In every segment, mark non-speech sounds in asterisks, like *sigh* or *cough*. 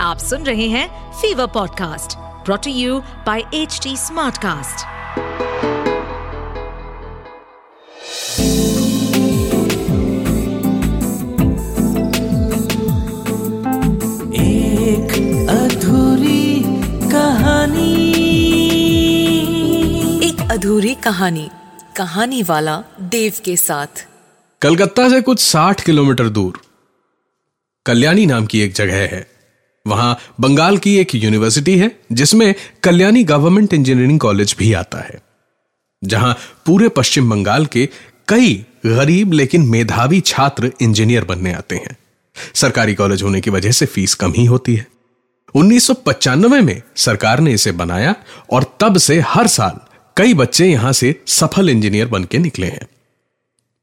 आप सुन रहे हैं fever podcast brought to you by H Smartcast. एक अधूरी कहानी। एक अधूरी कहानी कहानी वाला देव के साथ। कलकत्ता से कुछ साठ किलोमीटर दूर कल्याणी नाम की एक जगह है। वहाँ बंगाल की एक यूनिवर्सिटी है, जिसमें कल्याणी गवर्नमेंट इंजीनियरिंग कॉलेज भी आता है, जहाँ पूरे पश्चिम बंगाल के कई गरीब लेकिन मेधावी छात्र इंजीनियर बनने आते हैं। सरकारी कॉलेज होने की वजह से फ़ीस कम ही होती है। उन्नीस में सरकार ने इसे बनाया और तब से हर साल कई बच्चे यहाँ से सफल इंजीनियर बन के निकले हैं।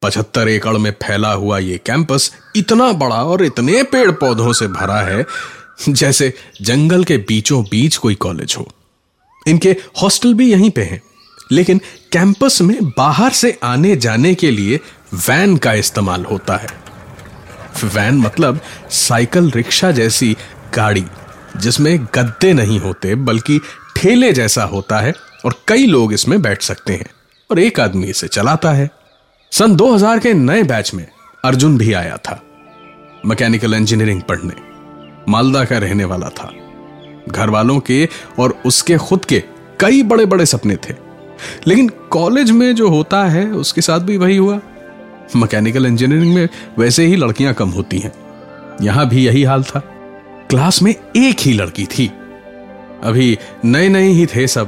पचहत्तर एकड़ में फैला हुआ यह कैंपस इतना बड़ा और इतने पेड़ पौधों से भरा है *laughs* जैसे जंगल के बीचों बीच कोई कॉलेज हो। इनके हॉस्टल भी यहीं पे हैं। लेकिन कैंपस में बाहर से आने जाने के लिए वैन का इस्तेमाल होता है। वैन मतलब साइकिल रिक्शा जैसी गाड़ी, जिसमें गद्दे नहीं होते, बल्कि ठेले जैसा होता है और कई लोग इसमें बैठ सकते हैं और एक आदमी इसे चलाता है। सन 2000 के नए बैच में अर्जुन भी आया था मैकेनिकल इंजीनियरिंग पढ़ने। मालदा का रहने वाला था। घर वालों के और उसके खुद के कई बड़े बड़े सपने थे। लेकिन कॉलेज में जो होता है, उसके साथ भी वही हुआ। मैकेनिकल इंजीनियरिंग में वैसे ही लड़कियाँ कम होती हैं। यहाँ भी यही हाल था। क्लास में एक ही लड़की थी। अभी नए नए ही थे सब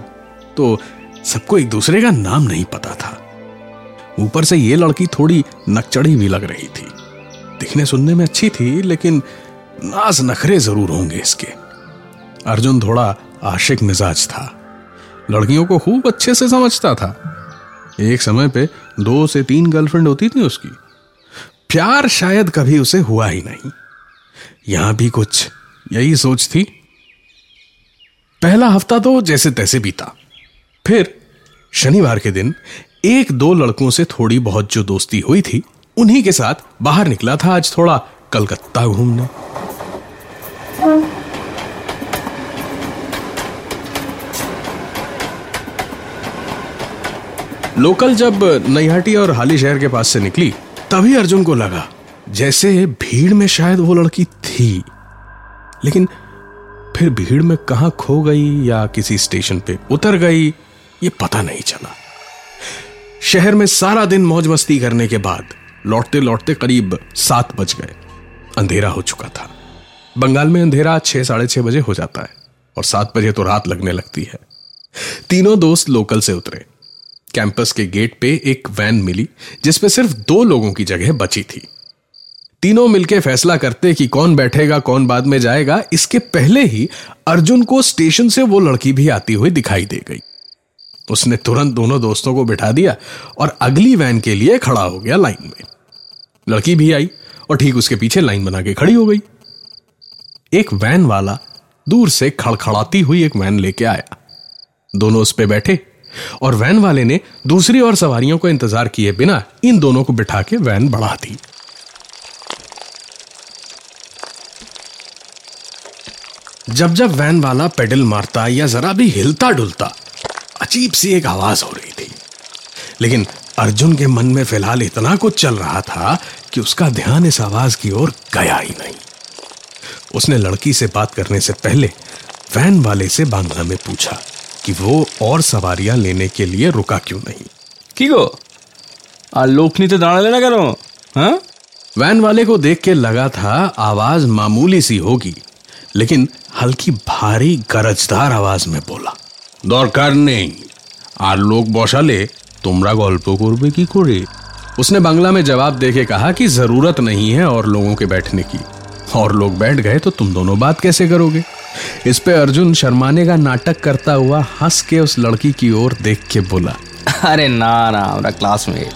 तो सबको एक दूसरे का नाम नहीं पता था। ऊपर से ये लड़की थोड़ी नकचड़ी भी लग रही थी। दिखने सुनने में अच्छी थी, लेकिन नाज नखरे ज़रूर होंगे इसके। अर्जुन थोड़ा आशिक मिजाज था। लड़कियों को खूब अच्छे से समझता था। एक समय पे दो से तीन गर्लफ्रेंड होती थी उसकी। प्यार शायद कभी उसे हुआ ही नहीं। यहाँ भी कुछ यही सोच थी। पहला हफ़्ता तो जैसे तैसे बीता। फिर शनिवार के दिन एक दो लड़कों से थोड़ी बहुत जो दोस्ती हुई थी, उन्हीं के साथ बाहर निकला था आज थोड़ा कलकत्ता घूमने। लोकल जब नैहाटी और हाली शहर के पास से निकली, तभी अर्जुन को लगा, जैसे भीड़ में शायद वो लड़की थी। लेकिन फिर भीड़ में कहा खो गई या किसी स्टेशन पे उतर गई, ये पता नहीं चला। शहर में सारा दिन मौज मस्ती करने के बाद लौटते लौटते करीब सात बज गए। अंधेरा हो चुका था। बंगाल में अंधेरा छह, साढ़े छह बजे हो जाता है और सात बजे तो रात लगने लगती है। तीनों दोस्त लोकल से उतरे। कैंपस के गेट पे एक वैन मिली, जिसमें सिर्फ़ दो लोगों की जगह बची थी। तीनों मिलके फैसला करते कि कौन बैठेगा, कौन बाद में जाएगा, इसके पहले ही अर्जुन को स्टेशन से वो लड़की भी आती हुई दिखाई दे गई। उसने तुरंत दोनों दोस्तों को बिठा दिया और अगली वैन के लिए खड़ा हो गया लाइन में। लड़की भी आई और ठीक उसके पीछे लाइन बना के खड़ी हो गई। एक वैन वाला दूर से खड़खड़ाती हुई एक वैन लेके आया। दोनों उस पर बैठे और वैन वाले ने दूसरी और सवारियों को इंतज़ार किए बिना इन दोनों को बिठा के वैन बढ़ा दी। जब जब वैन वाला पेडल मारता या जरा भी हिलता डुलता, अजीब सी एक आवाज़ हो रही थी। लेकिन अर्जुन के मन में फ़िलहाल इतना कुछ चल रहा था कि उसका ध्यान इस आवाज़ की ओर गया ही नहीं। उसने लड़की से बात करने से पहले वैन वाले से बांग्ला में पूछा कि वो और सवारियां लेने के लिए रुका क्यों नहीं কি গো আর লোক নিতে দাঁড়ালে না কেন হ্যাঁ वैन वाले को देख के लगा था आवाज मामूली सी होगी लेकिन हल्की भारी गरजदार आवाज में बोला দরকার নেই আর লোক বসালে তোমরা গল্প করবে কি করে उसने बांग्ला में जवाब देके कहा कि जरूरत नहीं है और लोगों के बैठने की और लोग बैठ गए तो तुम दोनों बात कैसे करोगे? इस पे अर्जुन शर्माने का नाटक करता हुआ हंस के उस लड़की की ओर देख के बोला अरे ना ना हमारा क्लासमेट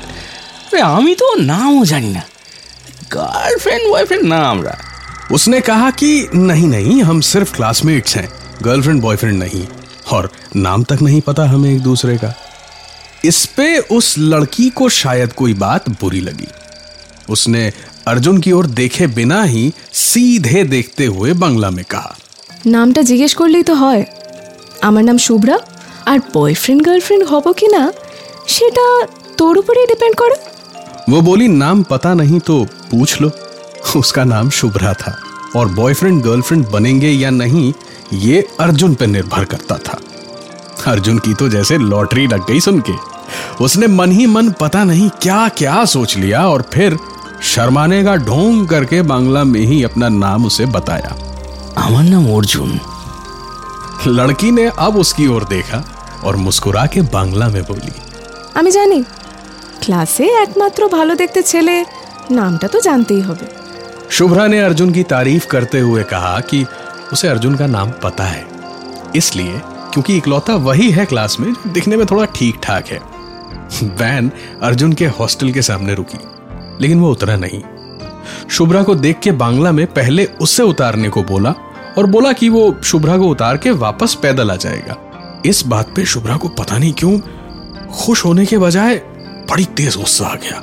अरे हम तो नाम जानी ना। गर्लफ्रेंड बॉयफ्रेंड ना हमारा उसने कहा कि नहीं नहीं हम सिर्फ़ क्लासमेट्स हैं गर्लफ्रेंड बॉयफ्रेंड नहीं और नाम तक नहीं पता हमें एक दूसरे का। इस पे उस लड़की को शायद कोई बात बुरी लगी। उसने अर्जुन की ओर देखे बिना ही सीधे देखते हुए बंगला में कहा নামটা জিজ্ঞেস করলেই তো হয় আমার নাম শুভ্রা আর বয়ফ্রেন্ড গার্লফ্রেন্ড হব কি না সেটা তোর উপরেই ডিপেন্ড করে वो बोली नाम पता नहीं तो पूछ लो उसका नाम शुभ्रा था और बॉयफ्रेंड गर्लफ्रेंड बनेंगे या नहीं ये अर्जुन पर निर्भर करता था अर्जुन की तो जैसे लॉटरी लग गई सुन के उसने मन ही मन पता नहीं क्या क्या सोच लिया और फिर शर्माने का ढोंग करके बांग्ला में ही अपना नाम उसे बताया আমার নাম অর্জুন लड़की ने अब उसकी ओर देखा और मुस्कुरा के बांग्ला में बोली আমি জানি ক্লাসে একমাত্র ভালো দেখতে ছেলে নামটা তো জানতেই হবে शुभ्रा ने अर्जुन की तारीफ करते हुए कहा कि उसे अर्जुन का नाम पता है इसलिए क्योंकि इकलौता वही है क्लास में जो दिखने में थोड़ा ठीक ठाक है वैन अर्जुन के हॉस्टल के सामने रुकी लेकिन वो उतरा नहीं शुभ्रा को देख के बांग्ला में पहले उससे उतारने को बोला और बोला कि वो शुभ्रा को उतार के वापस पैदल आ जाएगा इस बात पे शुभ्रा को पता नहीं क्यों खुश होने के बजाय बड़ी तेज गुस्सा आ गया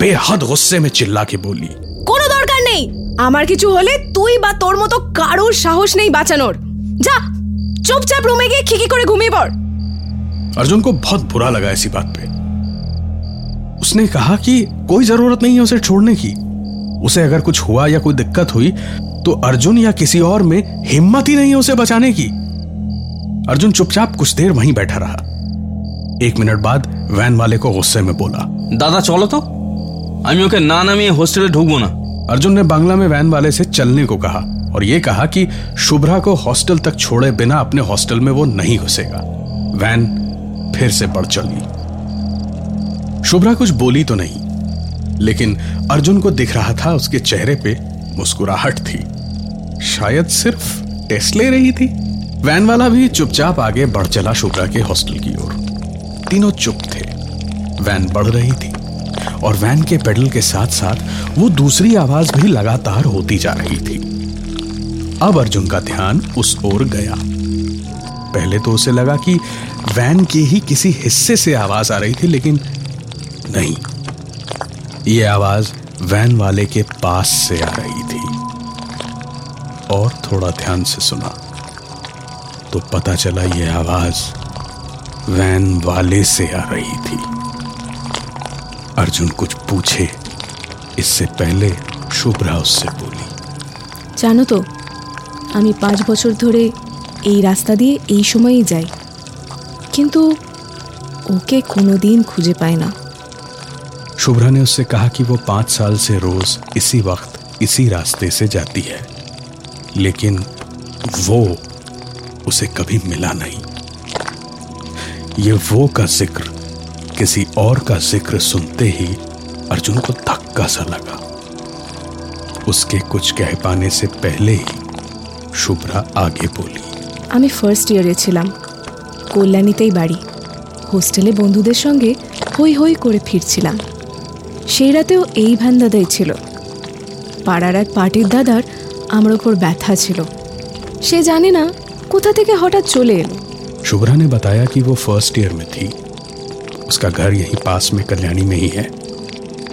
बेहद गुस्से में चिल्ला के बोली কোনো দরকার নেই আমার কিছু হলে তুই বা তোর মতো কারোর সাহস নেই বাঁচানোর যা চুপচাপ রুমে গিয়ে খিকি করে ঘুমিয়ে পড় अर्जुन को बहुत बुरा लगा ऐसी बात पे उसने कहा कि कोई ज़रूरत नहीं है उसे छोड़ने की। उसे अगर कुछ हुआ या कोई दिक्कत हुई तो अर्जुन या किसी और में हिम्मत ही नहीं है उसे बचाने की। अर्जुन चुपचाप कुछ देर वहीं बैठा रहा। एक मिनट बाद वैन वाले को गुस्से में बोला दादा चलो तो। अमियों के नाना में हॉस्टल ढूंढो ना। अर्जुन ने बांग्ला में वैन वाले से चलने को कहा और ये कहा कि शुभ्रा को हॉस्टल तक छोड़े बिना अपने हॉस्टल में वो नहीं घुसेगा। वैन फिर से बढ़ चली। शुभ्रा कुछ बोली तो नहीं, लेकिन अर्जुन को दिख रहा था उसके चेहरे पे मुस्कुराहट थी। शायद सिर्फ़ टेस्ट ले रही थी। वैन वाला भी चुपचाप आगे बढ़ चला शुभ्रा के हॉस्टल की ओर। तीनों चुप थे। वैन बढ़ रही थी और वैन के पेडल के साथ साथ वो दूसरी आवाज़ भी लगातार होती जा रही थी। अब अर्जुन का ध्यान उस ओर गया। पहले तो उसे लगा कि वैन के ही किसी हिस्से से आवाज़ आ रही थी, लेकिन नहीं ये आवाज वैन वाले के पास से आ रही थी और थोड़ा ध्यान से सुना तो पता चला ये आवाज वैन वाले से आ रही थी अर्जुन कुछ पूछे इससे पहले शुभ्रा उससे बोली জানো তো আমি পাঁচ বছর ধরে এই রাস্তা দিয়ে এই সময়ই যাই কিন্তু ওকে কোনো দিন খুঁজে পাই না शुभ्रा ने उससे कहा कि वो पांच साल से रोज इसी वक्त इसी रास्ते से जाती है लेकिन वो उसे कभी मिला नहीं ये वो का जिक्र किसी और का जिक्र सुनते ही अर्जुन को धक्का सा लगा उसके कुछ कह पाने से पहले ही शुभ्रा आगे बोली আমি ফার্স্ট ইয়ারে ছিলাম কল্যাণীতেই বাড়ি হোস্টেলে বন্ধুদের সঙ্গে হই হই করে ফিরছিলাম সেই রাতেও এই ভ্যান দাদাই ছিল পাড়ার এক পার্টির দাদার আমার ওপর ব্যথা ছিল সে জানে না কোথা থেকে হঠাৎ চলে এলো शुभ्रा ने बताया कि वो फर्स्ट ईयर में थी उसका घर यहीं पास में कल्याणी में ही है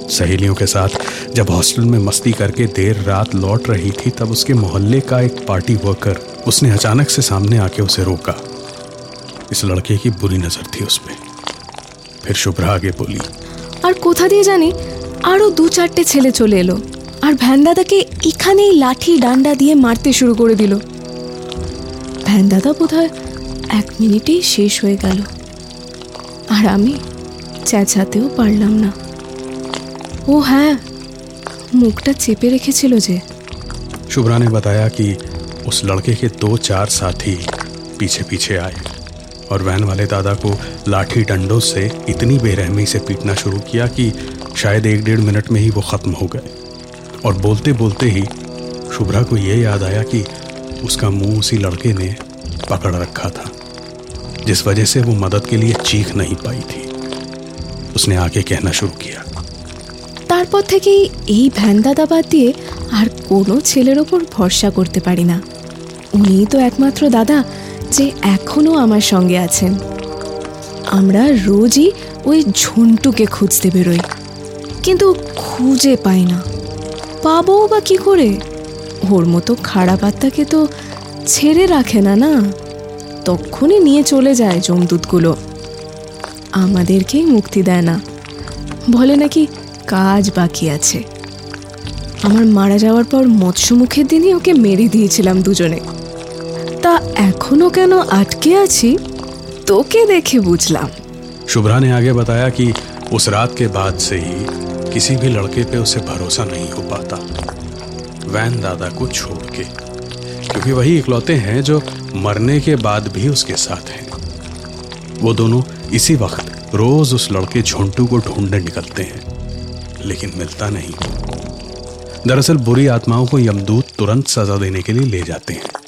सहेलियों के साथ जब हॉस्टल में मस्ती करके देर रात लौट रही थी तब उसके मोहल्ले का एक पार्टी वर्कर उसने अचानक से सामने आके उसे रोका इस लड़के की बुरी नजर थी उसमें फिर शुभ्रा आगे बोली আর কোথা দিয়ে জানি আরও দু চারটে ছেলে চলে এলো আর ভ্যান দাদাকে এখানেই লাঠি ডান্ডা দিয়ে মারতে শুরু করে দিল ভ্যান দাদা বোধ এক মিনিটেই শেষ হয়ে গেল আর আমি চেঁচাতেও পারলাম না ও হ্যাঁ মুখটা চেপে রেখেছিল যে शुभ्रा ने बताया कि उस लड़के के दो चार साथी पीछे पीछे आए और वैन वाले दादा को लाठी डंडों से इतनी बेरहमी से पीटना शुरू किया कि शायद एक डेढ़ मिनट में ही वो खत्म हो गए और बोलते बोलते ही शुभ्रा को ये याद आया कि उसका मुंह उसी लड़के ने पकड़ रखा था जिस वजह से वो मदद के लिए चीख नहीं पाई थी उसने आगे कहना शुरू किया তারপর থেকেই এই ভ্যান দাদা বাদ দিয়ে আর কোনো ছেলের ওপর ভরসা করতে পারি না উনিই তো একমাত্র দাদা যে এখনও আমার সঙ্গে আছেন। আমরা রোজই ওই ঝন্টুকে খুঁজতে বেরোই, কিন্তু খুঁজে পাই না। পাবো বা কি করে? ওর মতো খারাপ আত্মাকে তো ছেড়ে রাখে না না? তখনই নিয়ে চলে যায় জমদূতগুলো আমাদেরকেই মুক্তি দেয় না। বলে নাকি কাজ বাকি আছে। আমার মারা যাওয়ার পর মৎস্যমুখের দিনই ওকে মেরে দিয়েছিলাম দুজনে। তা এখনো কেন আটকে আছি তোকে দেখে বুঝলাম शुभ्रा ने आगे बताया कि उस रात के बाद से ही किसी भी लड़के पे उसे भरोसा नहीं हो पाता वैन दादा को छोड़ के क्योंकि वही इकलौते हैं जो मरने के बाद भी उसके साथ हैं वो दोनों इसी वक्त रोज उस लड़के झोंटू को ढूंढने निकलते हैं लेकिन मिलता नहीं दरअसल बुरी आत्माओं को यमदूत तुरंत सजा देने के लिए ले जाते हैं और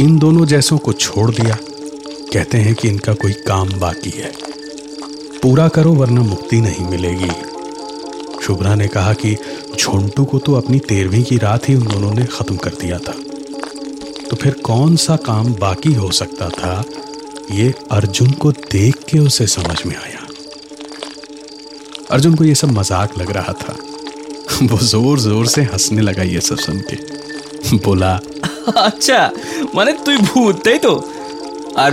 इन दोनों जैसों को छोड़ दिया। कहते हैं कि इनका कोई काम बाकी है। पूरा करो वरना मुक्ति नहीं मिलेगी। शुभ्रा ने कहा कि झोंटू को तो अपनी तेरहवीं की रात ही उन दोनों ने खत्म कर दिया था। तो फिर कौन सा काम बाकी हो सकता था, ये अर्जुन को देख के उसे समझ में आया। अर्जुन को ये सब मज़ाक लग रहा था। *laughs* वो ज़ोर ज़ोर से हंसने लगा ये सब सुन के। बोला আচ্ছা মানে তুই ভূত তাই তো আর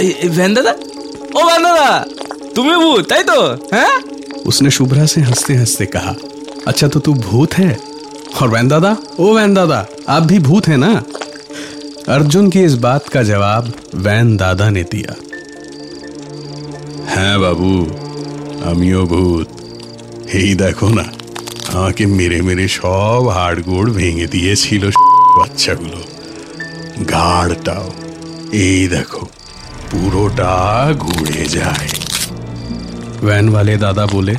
এ- এ, ভ্যান দাদা ও ভ্যান দাদা তুমি ভূত তাই তো হ্যাঁ उसने शुभ्रा से हंसते हंसते कहा अच्छा तो तू भूत है और वैन दादा ओ वैन दादा आप भी भूत है ना अर्जुन की इस बात का जवाब वैन दादा ने दिया হ্যাঁ বাবু আমিও ভূত এই দেখো না আমাকে মেরে মেরে সব হাড় গোড় ভেঙে দিয়েছিল বাচ্চাগুলো ঘাড়টাও এই দেখো পুরোটা ঘুরে যায় वैन वाले दादा बोले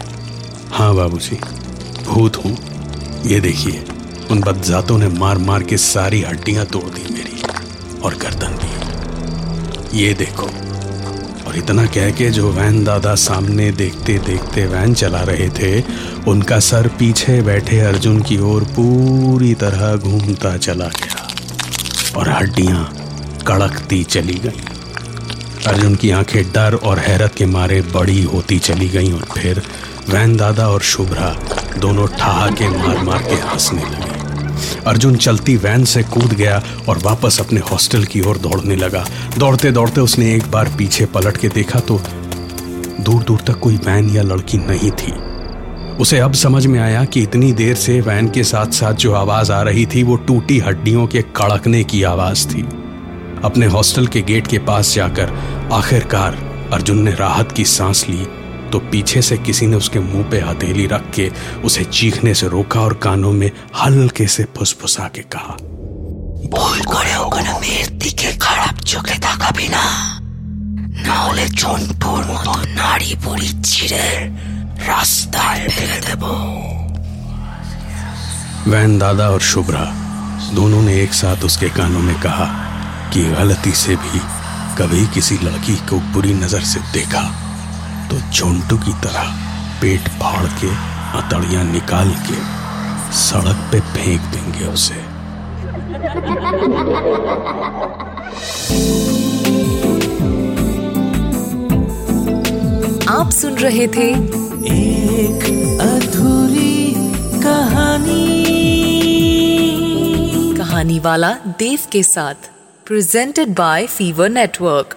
हाँ बाबूजी भूत हूं ये देखिए उन बदजातों ने मार मार के सारी हड्डियां तोड़ दी मेरी और गर्दन भी ये देखो और इतना कह के जो वैन दादा सामने देखते देखते वैन चला रहे थे, उनका सर पीछे बैठे अर्जुन की ओर पूरी तरह घूमता चला गया और हड्डियाँ कड़कती चली गईं। अर्जुन की आँखें डर और हैरत के मारे बड़ी होती चली गईं और फिर वैन दादा और शुभ्रा दोनों ठहाके मार मार के हंसने लगे। अर्जुन चलती वैन से कूद गया और वापस अपने हॉस्टल की ओर दौड़ने लगा। दौड़ते दौड़ते उसने एक बार पीछे पलट के देखा तो दूर दूर तक कोई वैन या लड़की नहीं थी। उसे अब समझ में आया कि इतनी देर से वैन के साथ साथ जो आवाज़ आ रही थी वो टूटी हड्डियों के कड़कने की आवाज़ थी। अपने हॉस्टल के गेट के पास जाकर आखिरकार अर्जुन ने राहत की सांस ली तो पीछे से किसी ने उसके मुंह पे हथेली रख के उसे चीखने से रोका और कानों में हल्के से फुसफुसा के कहा ভুল করেও কোনো মেয়ের দিকে খারাপ চোখে তাকাবি না না হলে চন্টুর মতো নারী বুড়ি ছিঁড়ে রাস্তায় ফেলে দেব वैन दादा और शुभ्रा दोनों ने एक साथ उसके कानों में कहा कि गलती से भी कभी किसी लड़की को बुरी नजर से देखा तो झोंटू की तरह पेट फाड़ के हथौड़ियाँ निकाल के सड़क पे फेंक देंगे उसे। आप सुन रहे थे एक अधूरी कहानी। कहानी वाला देव के साथ प्रेजेंटेड बाय फीवर नेटवर्क